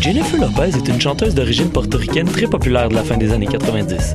Jennifer Lopez est une chanteuse d'origine portoricaine très populaire de la fin des années 90.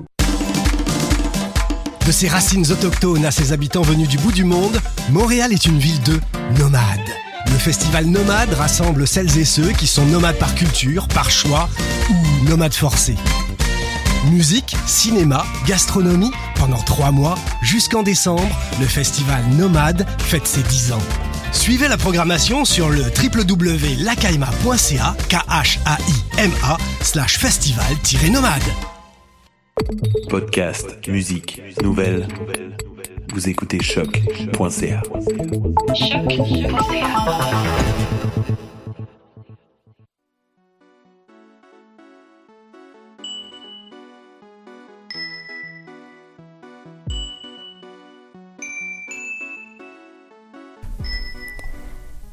De ses racines autochtones à ses habitants venus du bout du monde, Montréal est une ville de nomades. Le festival Nomade rassemble celles et ceux qui sont nomades par culture, par choix ou nomades forcés. Musique, cinéma, gastronomie, pendant trois mois, jusqu'en décembre, le festival Nomade fête ses 10 ans. Suivez la programmation sur le www.lacaima.ca, k h a i m a slash festival-nomade. Podcast, musique, nouvelles. Vous écoutez choc.ca.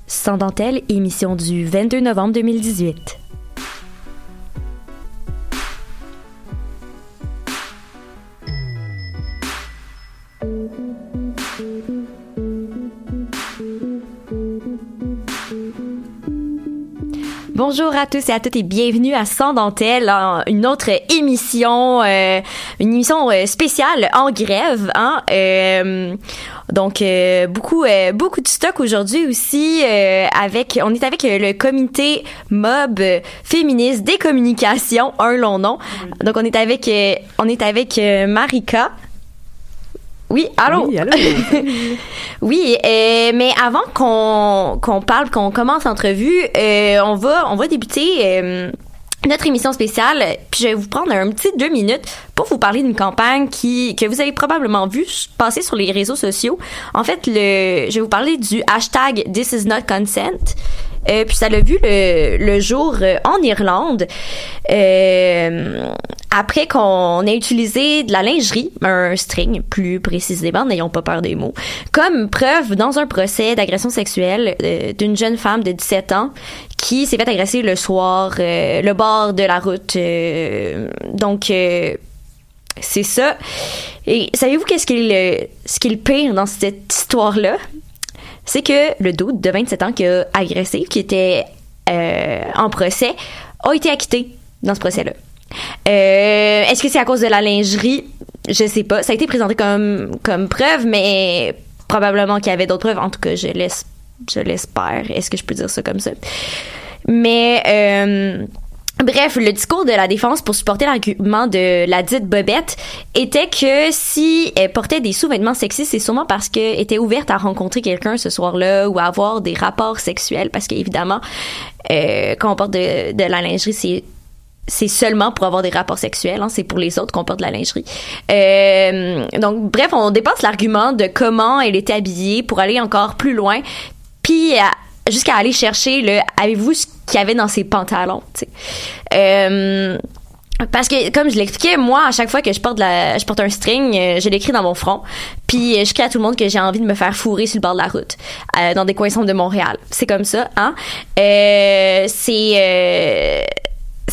Sans dentelle, émission du 22 novembre 2018. Bonjour à tous et à toutes et bienvenue à Sans dentelle, une autre émission, euh, une émission euh, spéciale en grève. Hein? Euh, donc beaucoup beaucoup de stock aujourd'hui aussi avec on est avec le comité Mob féministe des communications, un long nom. Donc on est avec on est avec Marika. Oui, allô? Oui, allô? oui, euh, mais avant qu'on qu'on parle, qu'on commence l'entrevue, euh, on va on va débuter euh, notre émission spéciale. Puis je vais vous prendre un petit deux minutes pour vous parler d'une campagne qui que vous avez probablement vu passer sur les réseaux sociaux. En fait, le je vais vous parler du hashtag This is not consent. Euh, puis ça l'a vu le, le jour euh, en Irlande euh, après qu'on ait utilisé de la lingerie, un string plus précisément, n'ayons pas peur des mots, comme preuve dans un procès d'agression sexuelle euh, d'une jeune femme de 17 ans qui s'est fait agresser le soir, le bord de la route. donc c'est ça. Et savez-vous qu'est-ce qui est ce qui pire dans cette histoire-là? C'est que le doute de 27 ans qui a agressé, qui était euh, en procès, a été acquitté dans ce procès-là. Euh, est-ce que c'est à cause de la lingerie? Je sais pas. Ça a été présenté comme, comme preuve, mais probablement qu'il y avait d'autres preuves. En tout cas, je l'espère. Est-ce que je peux dire ça comme ça? Mais, euh, Bref, le discours de la défense pour supporter l'argument de la dite Bobette était que si elle portait des sous-vêtements sexistes, c'est sûrement parce qu'elle était ouverte à rencontrer quelqu'un ce soir-là ou à avoir des rapports sexuels. Parce qu'évidemment, euh, quand on porte de, la lingerie, c'est c'est seulement pour avoir des rapports sexuels, hein, c'est pour les autres qu'on porte de la lingerie. Euh, donc, bref, on dépasse l'argument de comment elle était habillée pour aller encore plus loin, puis jusqu'à aller chercher le avez-vous ce qu'il y avait dans ses pantalons, tu sais. Euh, parce que comme je l'expliquais, moi à chaque fois que je porte la, je porte un string, euh, je l'écris dans mon front, puis je crie à tout le monde que j'ai envie de me faire fourrer sur le bord de la route, euh, dans des coins sombres de Montréal. C'est comme ça, hein? Euh, c'est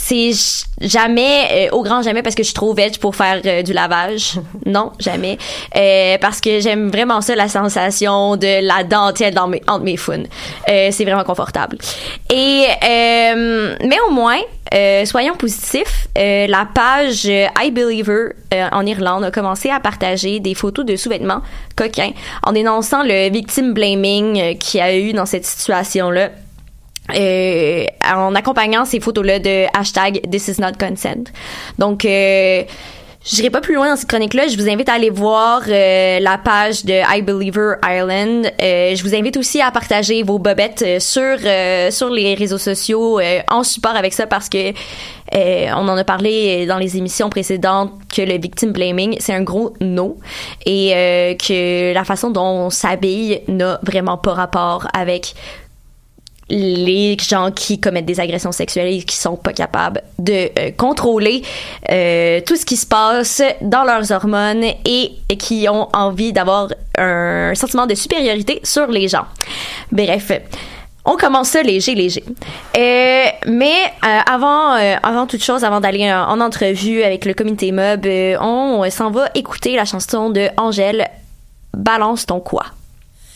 c'est jamais euh, au grand jamais parce que je suis trop veg pour faire euh, du lavage. non, jamais. Euh, parce que j'aime vraiment ça la sensation de la dentelle dans mes entre mes founes. Euh, c'est vraiment confortable. Et euh, mais au moins euh, soyons positifs. Euh, la page I Believer en Irlande a commencé à partager des photos de sous-vêtements coquins en dénonçant le victim blaming qu'il y a eu dans cette situation-là. Euh, en accompagnant ces photos-là de hashtag This is not consent. Donc, euh, je n'irai pas plus loin dans cette chronique-là. Je vous invite à aller voir euh, la page de I Believer Ireland. Euh, je vous invite aussi à partager vos bobettes euh, sur euh, sur les réseaux sociaux euh, en support avec ça parce que euh, on en a parlé dans les émissions précédentes que le victim blaming c'est un gros no et que la façon dont on s'habille n'a vraiment pas rapport avec les gens qui commettent des agressions sexuelles et qui sont pas capables de euh, contrôler euh, tout ce qui se passe dans leurs hormones et, qui ont envie d'avoir un sentiment de supériorité sur les gens. Bref. On commence ça léger, léger. Euh, mais avant, avant toute chose, avant d'aller en, en entrevue avec le comité mob, on s'en va écouter la chanson de Angèle Balance ton quoi.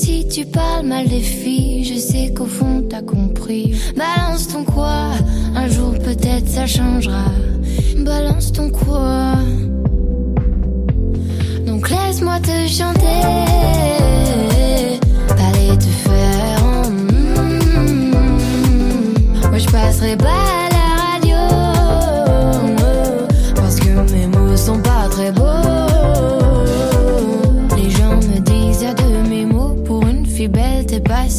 Si tu parles mal des filles, je sais qu'au fond t'as compris. Balance ton quoi, un jour peut-être ça changera. Balance ton quoi. Donc laisse-moi te chanter. Allez te faire. mm. Moi je passerai pas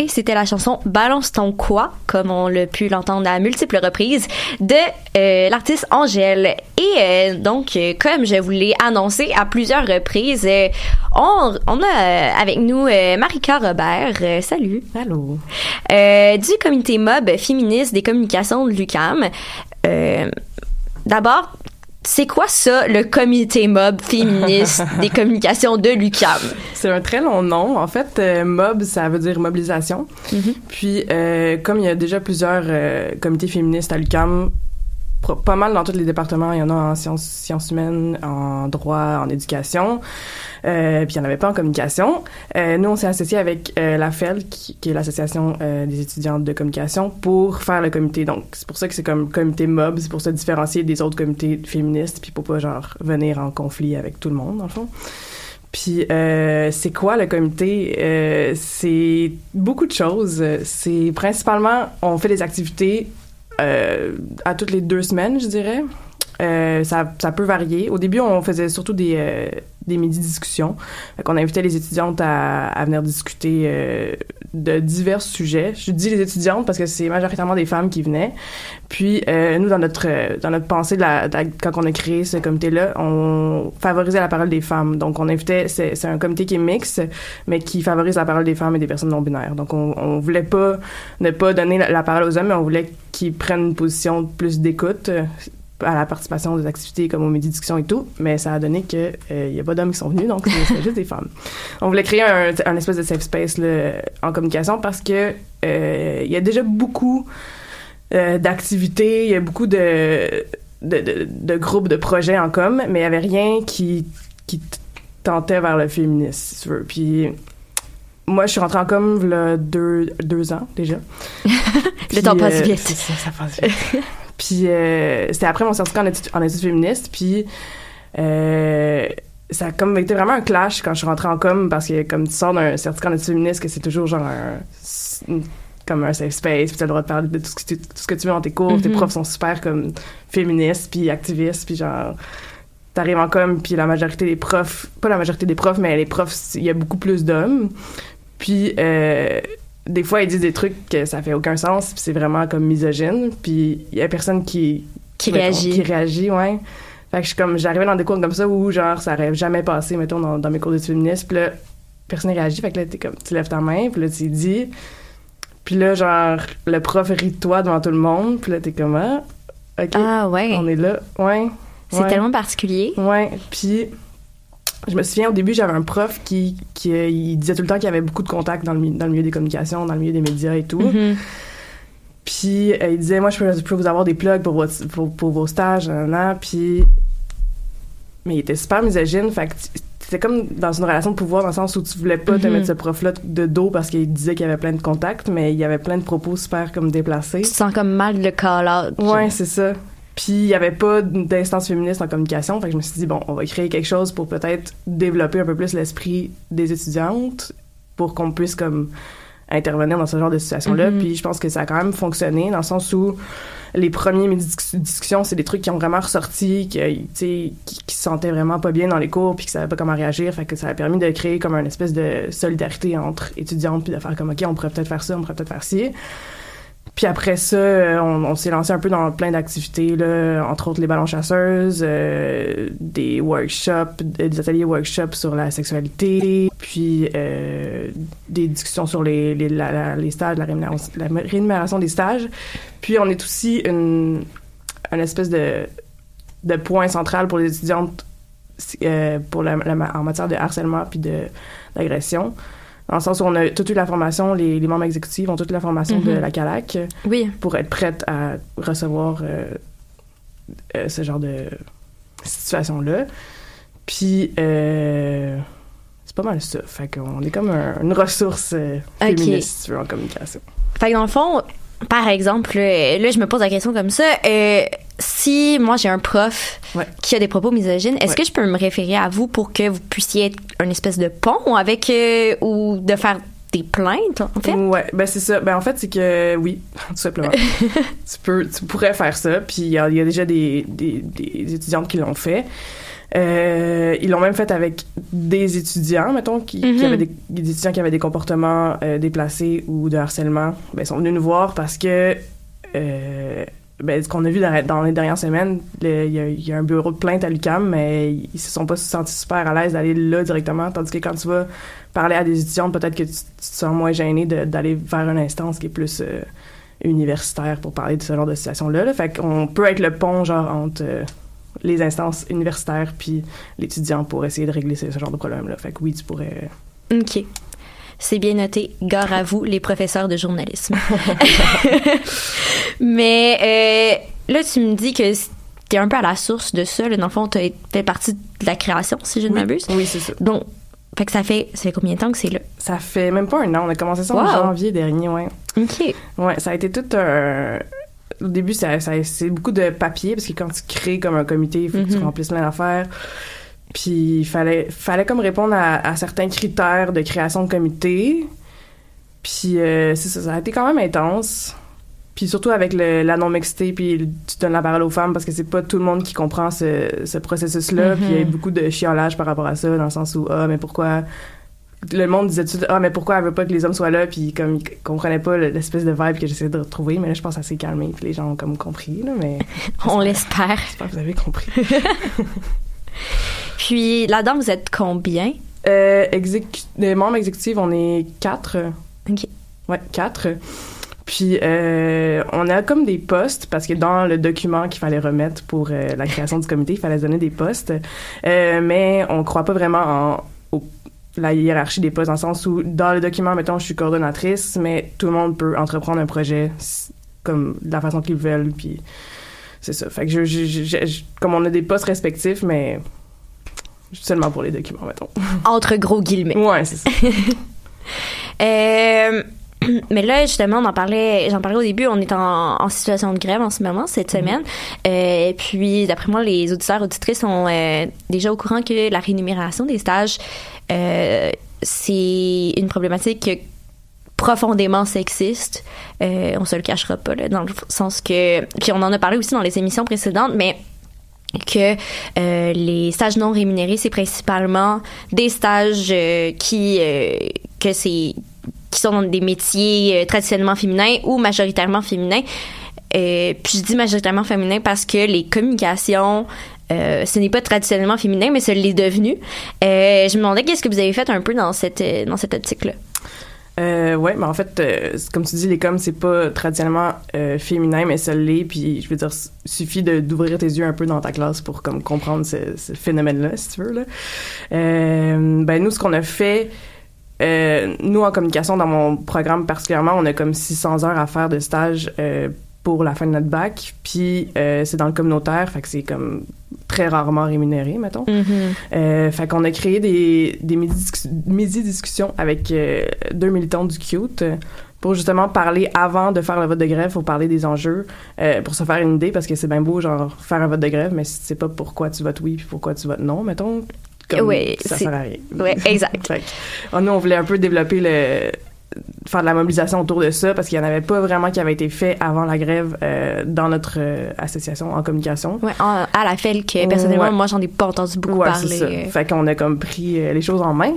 Et c'était la chanson Balance ton quoi, comme on l'a pu l'entendre à multiples reprises, de euh, l'artiste Angèle. Et euh, donc, euh, comme je vous l'ai annoncé à plusieurs reprises, on, on a avec nous Marika Robert. Salut. Allô. Du comité mob féministe des communications de l'UCAM. D'abord, c'est quoi ça, le comité mob féministe des communications de l'UQAM? C'est un très long nom. En fait, euh, MOB, ça veut dire mobilisation. Mhm. Puis, euh, comme il y a déjà plusieurs euh, comités féministes à l'UQAM, pro- pas mal dans tous les départements, il y en a en sciences, sciences humaines, en droit, en éducation. Euh, puis il n'y en avait pas en communication. Euh, nous, on s'est associé avec euh, la FEL, qui, est l'association euh, des étudiantes de communication, pour faire le comité. Donc, c'est pour ça que c'est comme comité MOB, c'est pour se différencier des autres comités féministes, puis pour pas, genre, venir en conflit avec tout le monde, dans le fond. Puis, euh, c'est quoi le comité? Euh, c'est beaucoup de choses. C'est principalement, on fait des activités euh, à toutes les deux semaines, je dirais. Euh, ça, ça peut varier. Au début, on faisait surtout des, euh, des midi-discussions. Qu'on invitait les étudiantes à, venir discuter euh, de divers sujets. Je dis les étudiantes parce que c'est majoritairement des femmes qui venaient. Puis, euh, nous, dans notre, dans notre pensée, quand on a créé ce comité-là, on favorisait la parole des femmes. Donc, on invitait, c'est un comité qui est mixte, mais qui favorise la parole des femmes et des personnes non-binaires. Donc, on, on voulait pas ne pas donner la, la parole aux hommes, mais on voulait qu'ils prennent une position plus d'écoute à la participation des activités comme aux midi-discussions et tout, mais ça a donné que euh, il y a pas d'hommes qui sont venus, donc c'est- c'était juste des femmes. On voulait créer un, un espèce de safe space là, en communication parce que euh, il y a déjà beaucoup euh, d'activités, il y a beaucoup de, de, de, de groupes, de projets en com, mais il y avait rien qui, qui tentait vers le féminisme, si tu veux. Puis moi, je suis rentrée en com là, deux, deux ans déjà. Le temps passe euh, vite. ça, ça passe vite. puis euh, c'était après mon certificat en études, en études féministes, puis euh, ça a comme été vraiment un clash quand je suis rentrée en com parce que comme tu sors d'un certificat en études féministes que c'est toujours genre un, comme un safe space puis t'as le droit de parler de tout ce que tu, tout ce que tu veux dans tes cours tes Mhm. profs sont super comme féministes puis activistes puis genre t'arrives en com puis la majorité des profs pas la majorité des profs mais les profs il y a beaucoup plus d'hommes puis euh, des fois ils disent des trucs que ça fait aucun sens puis c'est vraiment comme misogyne puis il y a personne qui Qui mettons, réagit. qui réagit ouais fait que je suis comme j'arrivais dans des cours comme ça où genre ça aurait jamais passé mettons dans, dans mes cours d'études féministes puis là personne réagit fait que là t'es comme tu lèves ta main puis là tu dis puis là genre le prof rit de toi devant tout le monde puis là t'es comme ah ok Ah ouais. on est là ouais C'est ouais. tellement particulier. Ouais, puis je me souviens au début, j'avais un prof qui, qui euh, il disait tout le temps qu'il y avait beaucoup de contacts dans le, mi- dans le milieu des communications, dans le milieu des médias et tout. Mhm. Puis euh, il disait, moi, je peux, je peux vous avoir des plugs pour, votre, pour, pour vos stages, nan, nan. Puis. Mais il était super misogyne, fait que c'était comme dans une relation de pouvoir, dans le sens où tu voulais pas te Mhm. mettre ce prof-là de dos parce qu'il disait qu'il y avait plein de contacts, mais il y avait plein de propos super comme déplacés. Tu te sens comme mal le call-out. Ouais, c'est ça. Puis il y avait pas d'instance féministe en communication, fait que je me suis dit bon, on va créer quelque chose pour peut-être développer un peu plus l'esprit des étudiantes pour qu'on puisse comme intervenir dans ce genre de situation-là. Mhm. Puis je pense que ça a quand même fonctionné dans le sens où les premiers midi- discussions, c'est des trucs qui ont vraiment ressorti, qui, qui, qui se sentaient vraiment pas bien dans les cours, puis qui savaient pas comment réagir. Fait que ça a permis de créer comme une espèce de solidarité entre étudiantes, puis de faire comme ok, on pourrait peut-être faire ça, on pourrait peut-être faire ci. Puis après ça, euh, on, s'est lancé un peu dans plein d'activités, là, entre autres les ballons chasseuses, euh, des workshops, des ateliers workshops sur la sexualité, puis euh, des discussions sur les, les, les stages, la rémunération, des stages. Puis on est aussi une, une espèce de, de point central pour les étudiantes pour la, en matière de harcèlement puis d'agression. Dans le sens où on a toute eu la formation, les, les membres exécutifs ont toute la formation de Mhm. la CALAC Oui. pour être prête à recevoir euh, euh, ce genre de situation-là. Puis, euh, c'est pas mal ça. Fait qu'on est comme un- une ressource féministe, si tu veux, en communication. Fait que dans le fond, par exemple, euh, là, je me pose la question comme ça. euh, si moi j'ai un prof Ouais. qui a des propos misogynes, est-ce Ouais. que je peux me référer à vous pour que vous puissiez être un espèce de pont avec euh, ou de faire des plaintes en fait? Ouais, ben c'est ça. Ben en fait, c'est que oui, tout simplement. tu peux, tu pourrais faire ça. Puis il y, a il y a déjà des, des, des étudiantes qui l'ont fait. Euh, ils l'ont même fait avec des étudiants, mettons, qui, qui Mhm. avaient des, des étudiants qui avaient des comportements euh, déplacés ou de harcèlement. Ben, ils sont venus nous voir parce que, euh, ben, ce qu'on a vu dans, dans les dernières semaines, il y, a- il y a un bureau de plainte à l'UCAM, mais ils se sont pas sentis super à l'aise d'aller là directement. Tandis que quand tu vas parler à des étudiantes, peut-être que tu, tu te sens moins gêné d'aller vers une instance qui est plus euh, universitaire pour parler de ce genre de situation-là. là. Fait qu'on peut être le pont, genre, entre euh, les instances universitaires puis l'étudiant pour essayer de régler ce, ce genre de problème-là. Fait que oui, tu pourrais... OK. C'est bien noté. Gare à vous, les professeurs de journalisme. Mais euh, là, tu me dis que tu es un peu à la source de ça. Là. Dans le fond, tu fait partie de la création, si je ne Oui. m'abuse. Oui, c'est ça. Donc, fait que ça fait, ça fait combien de temps que c'est là? Ça fait même pas un an. On a commencé ça en janvier dernier, ouais. OK. Ouais, ça a été tout un... Au début, ça, ça- c'est beaucoup de papier, parce que quand tu crées comme un comité, il faut que tu Mhm. remplisses plein d'affaires. Puis, il fallait, fallait comme répondre à, à certains critères de création de comité. Puis, euh, ça, ça a été quand même intense. Puis surtout avec le, la non-mixité, puis tu donnes la parole aux femmes, parce que c'est pas tout le monde qui comprend ce, ce processus-là. Mhm. Puis il y a eu beaucoup de chiolage par rapport à ça, dans le sens où, ah, mais pourquoi le monde disait tout de suite, ah, mais pourquoi elle veut pas que les hommes soient là, puis comme ils comprenaient pas l'espèce de vibe que j'essayais de retrouver, mais là, je pense que ça s'est calmé, puis les gens ont comme compris, là, mais On l'espère. j'espère que vous avez compris. Puis là-dedans, vous êtes combien? euh, exécu- les membres exécutifs, on est quatre. OK. Ouais, quatre. Puis, euh, on a comme des postes, parce que dans le document qu'il fallait remettre pour euh, la création du comité, il fallait donner des postes. Euh, mais on croit pas vraiment en la hiérarchie des postes, dans le sens où, dans le document, mettons, je suis coordonnatrice, mais tout le monde peut entreprendre un projet comme de la façon qu'ils veulent, puis c'est ça. Fait que je, je- je- je- comme on a des postes respectifs, mais seulement pour les documents, mettons. Entre gros guillemets. Ouais, c'est ça. Euh, mais là, justement, on en parlait, j'en parlais au début, on est en, en situation de grève en ce moment, cette semaine. Euh, et puis, d'après moi, les auditeurs, auditrices sont euh, déjà au courant que la rémunération des stages, euh, c'est une problématique profondément sexiste. Euh, on se le cachera pas, là, dans le sens que... Puis on en a parlé aussi dans les émissions précédentes, mais que euh, les stages non rémunérés, c'est principalement des stages euh, qui que c'est qui sont dans des métiers traditionnellement féminins ou majoritairement féminins. Puis je dis majoritairement féminin parce que les communications euh, ce n'est pas traditionnellement féminin, mais ce l'est devenu. Euh, je me demandais qu'est-ce que vous avez fait un peu dans cette euh, dans cette optique-là. Euh, ouais, mais en fait, comme tu dis, les coms, c'est pas traditionnellement féminin, mais ça l'est. Puis, je veux dire, suffit d'ouvrir tes yeux un peu dans ta classe pour comme comprendre ce, phénomène-là, si tu veux. Là. Ben, nous, ce qu'on a fait, nous, en communication, dans mon programme particulièrement, on a comme 600 heures à faire de stage pour la fin de notre bac. Puis, euh, c'est dans le communautaire, fait que c'est comme très rarement rémunéré, mettons. Euh, fait qu'on a créé des, des midi-discus- midi-discussions avec euh, deux militants du CUTE pour justement parler avant de faire le vote de grève, pour parler des enjeux, pour se faire une idée, parce que c'est bien beau, genre, faire un vote de grève, mais si tu sais pas pourquoi tu votes oui puis pourquoi tu votes non, mettons, comme Ouais, ça sert à rien. Ouais, exact. Fait nous, on voulait un peu développer le faire de la mobilisation autour de ça parce qu'il n'y en avait pas vraiment qui avait été fait avant la grève euh, dans notre euh, association en communication. Ouais, en- à la FEL que personnellement, Ouais. moi, j'en ai pas entendu beaucoup Ouais, parler. ça. euh. Fait qu'on a comme pris euh, les choses en main.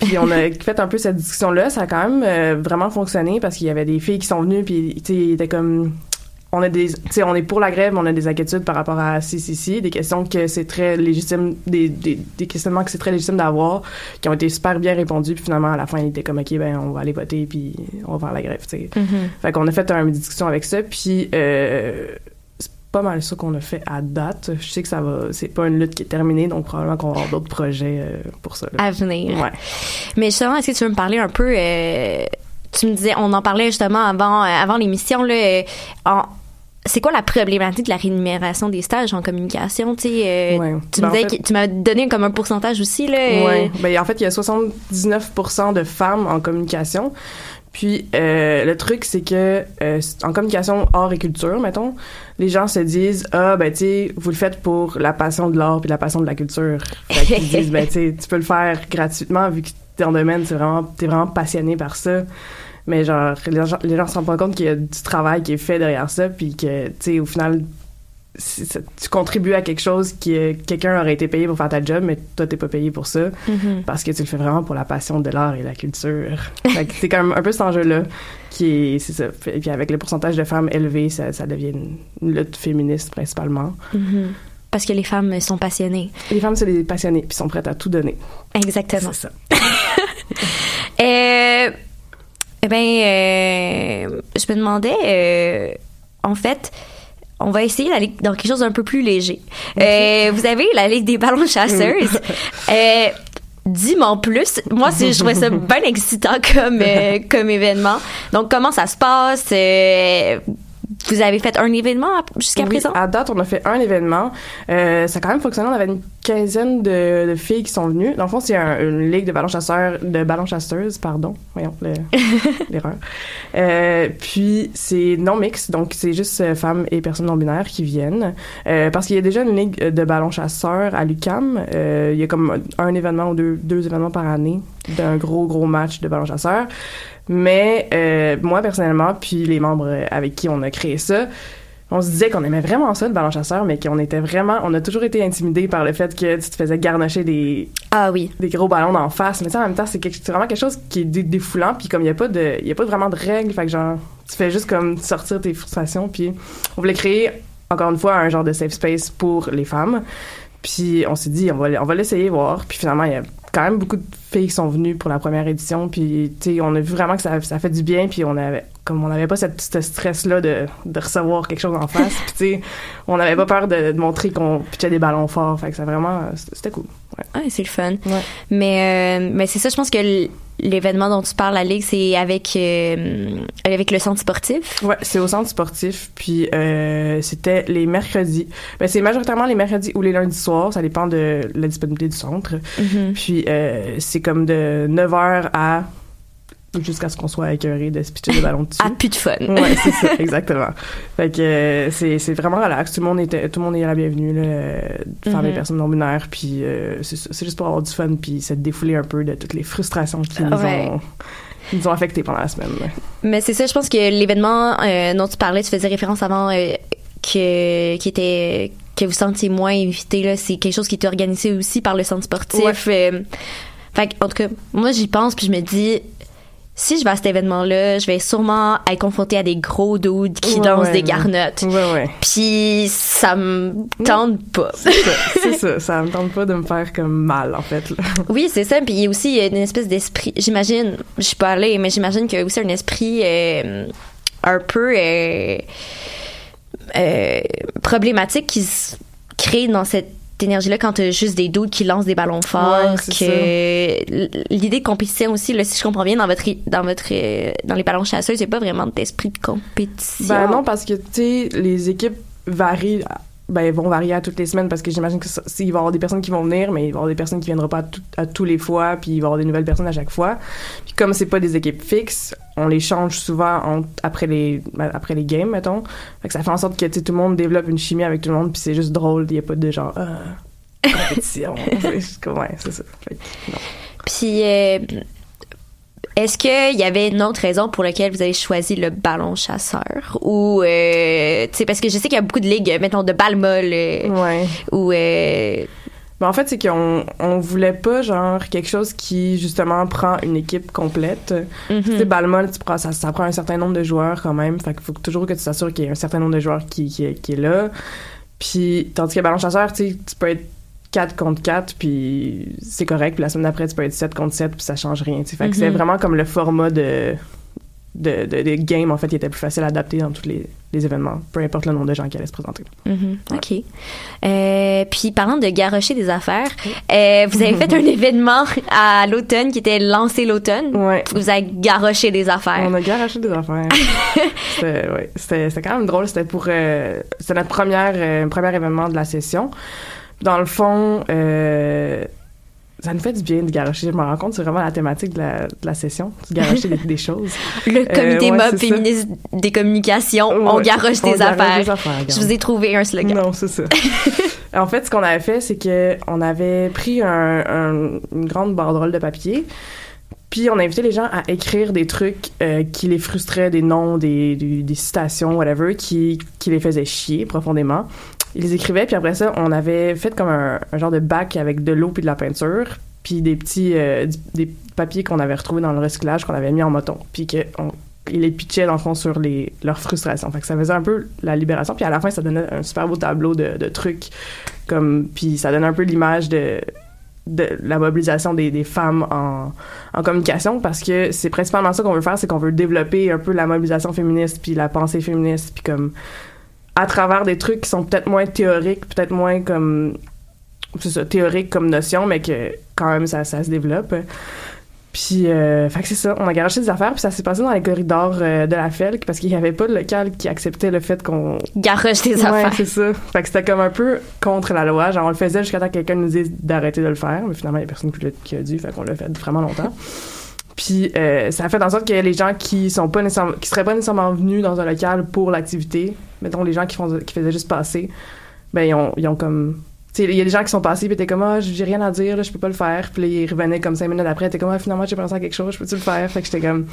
Puis on a fait un peu cette discussion-là. Ça a quand même euh, vraiment fonctionné parce qu'il y avait des filles qui sont venues puis, tu sais, étaient comme... On a des, tu sais, on est pour la grève, mais on a des inquiétudes par rapport à CCC, des questions que c'est très légitime, des, des, des questionnements que c'est très légitime d'avoir, qui ont été super bien répondus, puis finalement, à la fin, ils étaient comme, OK, ben, on va aller voter, puis on va faire la grève, tu sais. Mhm. Fait qu'on a fait une discussion avec ça, puis euh, c'est pas mal ça qu'on a fait à date. Je sais que ça va, c'est pas une lutte qui est terminée, donc probablement qu'on va avoir d'autres projets euh, pour ça. là. à venir. Ouais. Mais justement, est-ce que tu veux me parler un peu euh, Tu me disais, on en parlait justement avant, euh, avant l'émission là. en- c'est quoi la problématique de la rémunération des stages en communication? Tu sais, euh, Ouais. tu Ben, me en disais fait- que tu m'as donné comme un pourcentage aussi là. euh, Ouais. Ben, en fait, il y a 79% de femmes en communication. Puis euh, le truc, c'est que euh, en communication art et culture, mettons, les gens se disent ah ben tu sais vous le faites pour la passion de l'art puis la passion de la culture. Fait qu'ils disent ben tu sais tu peux le faire gratuitement vu que ton domaine c'est vraiment t'es vraiment passionné par ça. Mais genre les gens, les gens se rendent pas compte qu'il y a du travail qui est fait derrière ça puis que tu sais au final tu contribues à quelque chose que quelqu'un aurait été payé pour faire ta job, mais toi, t'es pas payé pour ça Mhm. parce que tu le fais vraiment pour la passion de l'art et la culture. C'est quand même un peu cet enjeu-là qui est, c'est ça. Et puis avec le pourcentage de femmes élevé, ça, ça devient une, une lutte féministe principalement. Mhm. Parce que les femmes sont passionnées. Les femmes, c'est des passionnés puis sont prêtes à tout donner. Exactement. C'est ça. Euh, eh ben, euh, je me demandais, euh, en fait, on va essayer d'aller dans quelque chose d'un peu plus léger. Euh, vous avez la Ligue des ballons chasseuses. euh, Dis-moi plus. Moi, je trouvais ça bien excitant comme, euh, comme événement. Donc, comment ça se passe? Vous avez fait un événement jusqu'à Oui, présent? À date, on a fait un événement. Euh, ça a quand même fonctionné. On avait une quinzaine de, de filles qui sont venues. Dans le fond, c'est un- une ligue de ballons chasseurs, de ballons chasseuses, pardon. Voyons, le- l'erreur. Euh, puis, c'est non mix, donc c'est juste euh, femmes et personnes non binaires qui viennent. Euh, parce qu'il y a déjà une ligue de ballons chasseurs à l'UCAM. Il y a comme un événement ou deux, deux événements par année d'un gros, gros match de ballons chasseurs. Mais euh, moi, personnellement, puis les membres euh, avec qui on a créé ça, on se disait qu'on aimait vraiment ça, le ballon chasseur, mais qu'on était vraiment... On a toujours été intimidés par le fait que tu te faisais garnocher des, Ah oui. des gros ballons d'en face. Mais ça, en même temps, c'est vraiment quelque chose qui est dé- défoulant, puis comme il n'y a, pas de- il y a pas vraiment de règles, fait que genre, tu fais juste comme sortir tes frustrations, puis on voulait créer, encore une fois, un genre de safe space pour les femmes. Puis on s'est dit, on va, on va l'essayer, voir. Puis finalement, il y a quand même beaucoup de filles qui sont venues pour la première édition. Puis, tu sais, on a vu vraiment que ça, ça fait du bien. Puis on avait, comme on n'avait pas cette, ce stress-là de, de recevoir quelque chose en face. puis, tu sais, on n'avait pas peur de, de montrer qu'on pitchait des ballons forts. Fait que ça vraiment, c'était cool. Ouais. Ah, c'est le fun. Ouais. Mais, euh, mais c'est ça, je pense que l'événement dont tu parles, la Ligue, c'est avec, euh, avec le centre sportif. Ouais, c'est au centre sportif, puis euh, c'était les mercredis. Ben, c'est majoritairement les mercredis ou les lundis soirs, ça dépend de la disponibilité du centre. Mhm. Puis c'est comme de 9h à jusqu'à ce qu'on soit écœuré de se pitcher des ballons dessus. Ah, plus de fun. Ouais, c'est ça, exactement. Fait que euh, c'est c'est vraiment relax. Tout le monde était, tout le monde est la bienvenue, là, femmes et Mhm. personnes non binaires. Puis euh, c'est juste pour avoir du fun, puis se défouler un peu de toutes les frustrations qui nous Ouais. ont nous ont affectés pendant la semaine. là. Mais c'est ça, je pense que l'événement euh, dont tu parlais, tu faisais référence avant, que, qui était que vous sentiez moins invité là, c'est quelque chose qui était organisé aussi par le centre sportif. Euh, fait en tout cas, moi j'y pense puis je me dis si je vais à cet événement-là, je vais sûrement être confrontée à des gros dudes qui Ouais, dansent ouais, des garnottes. Ouais. Puis ça me tente pas. C'est ça, c'est ça. Ça me tente pas de me faire comme mal, en fait. là. Oui, c'est ça. Puis il y a aussi il y a une espèce d'esprit. J'imagine, je suis pas allée, mais j'imagine qu'il y a aussi un esprit euh, un peu euh, euh, problématique qui se crée dans cette énergie-là quand t'as juste des doutes qui lancent des ballons forts. Ouais, que l'idée de compétition aussi, là, si je comprends bien, dans votre dans votre euh, dans les ballons chasseurs, c'est pas vraiment d'esprit de compétition. Ben non, parce que, tu sais, les équipes varient, ben, vont varier à toutes les semaines parce que j'imagine que ça- il va y avoir des personnes qui vont venir, mais il va y avoir des personnes qui viendront pas à, tout- à tous les fois, puis il va y avoir des nouvelles personnes à chaque fois. Puis comme c'est pas des équipes fixes, on les change souvent en- après les ben, après les games, mettons. Fait que ça fait en sorte que, tout le monde développe une chimie avec tout le monde, puis c'est juste drôle, il y a pas de genre, ah, compétition. c'est ouais, c'est ça. Fait non. Puis, euh, est-ce qu'il y avait une autre raison pour laquelle vous avez choisi le ballon chasseur? Ou, euh, tu sais, parce que je sais qu'il y a beaucoup de ligues, mettons, de balles molles, euh, Ouais. ou, euh, Ben, en fait, c'est qu'on on voulait pas, genre, quelque chose qui, justement, prend une équipe complète. mhm. Tu sais, Balmol, tu prends, ça, ça prend un certain nombre de joueurs quand même. Fait qu'il faut toujours que tu t'assures qu'il y ait un certain nombre de joueurs qui, qui, qui est là. Puis, tandis que Ballon Chasseur, tu sais, tu peux être 4 contre 4, puis c'est correct. Puis la semaine d'après, tu peux être 7 contre 7, puis ça change rien. Fait que c'est Mhm. vraiment comme le format de, de, de, de game, en fait, qui était plus facile à adapter dans tous les, les événements, peu importe le nombre de gens qui allaient se présenter. Mhm. OK. Euh, puis, parlant de garrocher des affaires, euh, vous avez fait un événement à l'automne qui était lancé l'automne. Ouais. Vous avez garroché des affaires. On a garoché des affaires. c'était, ouais, quand même drôle. C'était pour, euh, c'était notre première, euh, premier événement de la session. Dans le fond, euh, ça nous fait du bien de garocher. Je me rends compte, c'est vraiment la thématique de la, de la session, de garocher des, des choses. Le comité Euh, ouais, mob ça. féministe des communications, on garoche on des garoche affaires. des affaires, Je vous ai trouvé un slogan. Non, c'est ça. en fait, ce qu'on avait fait, c'est que on avait pris un, un- une grande banderole de papier, puis on a invité les gens à écrire des trucs euh, qui les frustraient, des noms, des, des, des citations, whatever, qui, qui les faisaient chier profondément. Ils écrivaient, puis après ça, on avait fait comme un, genre de bac avec de l'eau puis de la peinture, puis des petits euh, des papiers qu'on avait retrouvés dans le recyclage qu'on avait mis en moton, puis que les pitchaient dans le fond sur les leurs frustrations. Fait ça faisait un peu la libération, puis à la fin ça donnait un super beau tableau de, trucs comme puis ça donne un peu l'image de de la mobilisation des, femmes en communication parce que c'est principalement ça qu'on veut faire, c'est qu'on veut développer un peu la mobilisation féministe puis la pensée féministe puis comme à travers des trucs qui sont peut-être moins théoriques, peut-être moins comme c'est ça, théorique comme notion, mais que quand même ça, ça se développe. Puis, euh, fait que c'est ça, on a garoché des affaires, puis ça s'est passé dans les corridors euh, de la FELC parce qu'il n'y avait pas de local qui acceptait le fait qu'on. Garoche des Ouais, affaires. c'est ça. Fait que c'était comme un peu contre la loi. Genre, on le faisait jusqu'à temps que quelqu'un nous dise d'arrêter de le faire, mais finalement, il n'y a personne qui l'a- qui a dit, fait qu'on l'a fait vraiment longtemps. Puis, euh, ça a fait en sorte que les gens qui sont pas nécessairement, qui seraient pas nécessairement venus dans un local pour l'activité, mettons les gens qui, font, qui faisaient juste passer, ben, ils ont, ils ont comme. Tu sais, il y a des gens qui sont passés puis étaient comme ah j'ai rien à dire là, je peux pas le faire puis là, ils revenaient comme cinq minutes après étaient comme ah finalement j'ai pensé à quelque chose je peux-tu le faire? Fait que j'étais comme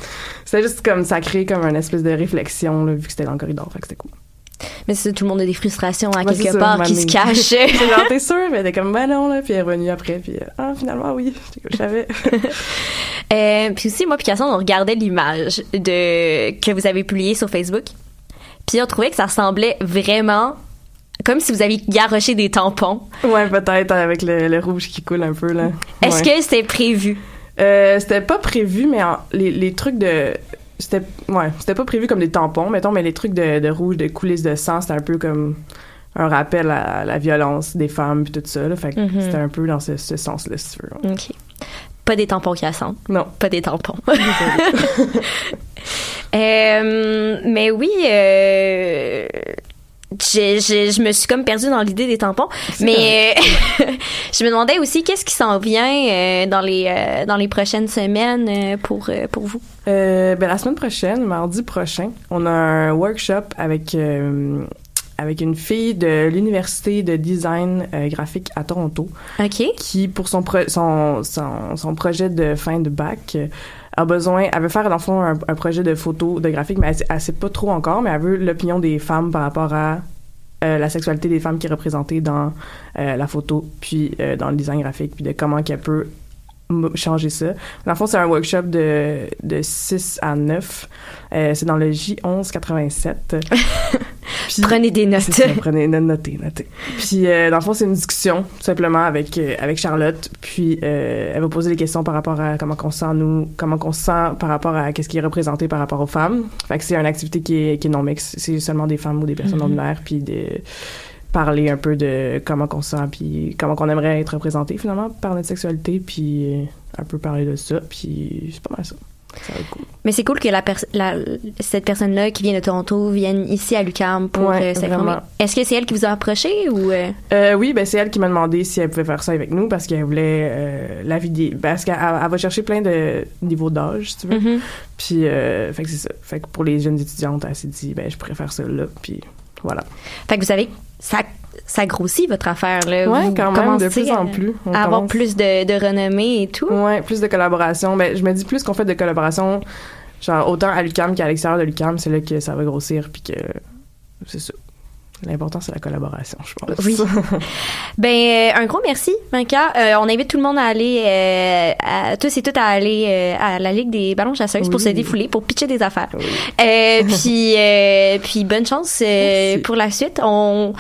c'était juste comme ça crée comme une espèce de réflexion là, vu que c'était dans le corridor fait que c'était cool Mais c'est tout le monde a des frustrations à c'est quelque part qui se. C'est genre, t'es sûre? Mais était comme, ben non, là. Puis elle est revenue après, puis euh, ah, finalement, oui. Je savais. Euh, puis aussi, moi puis Cassandre, on regardait l'image de que vous avez publiée sur Facebook. Puis on trouvait que ça ressemblait vraiment comme si vous aviez garoché des tampons. ouais, peut-être, avec le, le rouge qui coule un peu, là. Est-ce que c'était prévu? Euh, c'était pas prévu, mais en- les, les trucs de. C'était ouais, c'était pas prévu comme des tampons, mettons, mais les trucs de, de rouge, de coulisses de sang, c'était un peu comme un rappel à la violence des femmes puis tout ça. Là, fait que Mhm. c'était un peu dans ce, ce sens-là, si tu veux. OK. Pas des tampons Cassandre. Non. Pas des tampons. Euh, mais oui, euh, je me suis comme perdue dans l'idée des tampons. Mais euh, je me demandais aussi qu'est-ce qui s'en vient dans les dans les prochaines semaines pour pour vous? Euh, ben, la semaine prochaine, mardi prochain, on a un workshop avec, avec une fille de l'Université de design euh, graphique à Toronto OK. qui, pour son, pro- son, son, son projet de fin de bac, euh, a besoin, elle veut faire dans le fond un, un projet de photo, de graphique, mais elle, elle sait pas trop encore, mais elle veut l'opinion des femmes par rapport à euh, la sexualité des femmes qui est représentée dans euh, la photo, puis dans le design graphique, puis de comment qu'elle peut changer ça. Dans le fond, c'est un workshop de, de 6 à 9. Euh, c'est dans le J1187. Puis- Prenez des notes. ça, prenez, no- notez, notez. Puis, euh, dans le fond, c'est une discussion, tout simplement, avec, euh, avec Charlotte. Puis, euh, elle va poser des questions par rapport à comment on sent, nous, comment on se sent par rapport à qu'est-ce qui est représenté par rapport aux femmes. Fait que c'est une activité qui est, qui est non mixte. C'est seulement des femmes ou des personnes Mhm. non-binaires, puis de parler un peu de comment on se sent, puis comment on aimerait être représenté, finalement, par notre sexualité, puis euh, un peu parler de ça. Puis, c'est pas mal ça. Cool. Mais c'est cool que la, pers- la- cette personne-là qui vient de Toronto vienne ici à l'UQAM pour Ouais, euh, s'informer. vraiment. Est-ce que c'est elle qui vous a approché ou euh, Euh, oui, ben c'est elle qui m'a demandé si elle pouvait faire ça avec nous parce qu'elle voulait euh, la vidéo. Parce qu'elle elle va chercher plein de niveaux d'âge, si tu veux. Mhm. Puis, euh, fait que c'est ça. Fait que pour les jeunes étudiantes, elle s'est dit, ben je pourrais faire ça là. Puis voilà. Fait que vous savez, ça, ça grossit votre affaire, là. Ouais, Vous quand même, de plus en à- plus. On à avoir plus de, de renommée et tout. Ouais, plus de collaboration. Ben, je me dis plus qu'on fait de collaboration, genre autant à l'UCAM qu'à l'extérieur de l'UCAM, c'est là que ça va grossir. Puis que c'est ça. L'important, c'est la collaboration, je pense. Oui. Ben, euh, un gros merci, Manka. Euh, on invite tout le monde à aller, euh, à, tous et toutes à aller euh, à la Ligue des ballons chasseuses pour se défouler, pour pitcher des affaires. Oui. Euh, puis, euh, puis bonne chance euh, pour la suite. On,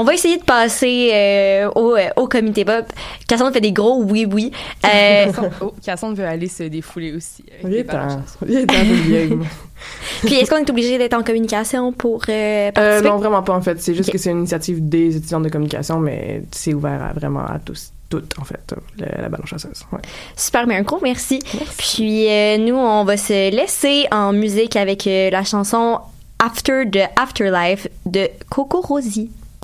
on va essayer de passer euh, au, euh, au comité Bob. Cassandre fait des gros oui-oui. Euh, Oh, Cassandre veut aller se défouler aussi. avec Il les est ballons temps. chasseurs. Il est temps de game. puis, est-ce qu'on est obligé d'être en communication pour euh, Euh, participer? non, vraiment pas, en fait. C'est juste que c'est une initiative des étudiants de communication, mais c'est ouvert à, vraiment à tous, toutes, en fait, le- la ballon chasseuse. Ouais. Super, mais un gros merci. Puis euh, nous, on va se laisser en musique avec euh, la chanson After de Afterlife de Coco Rosie.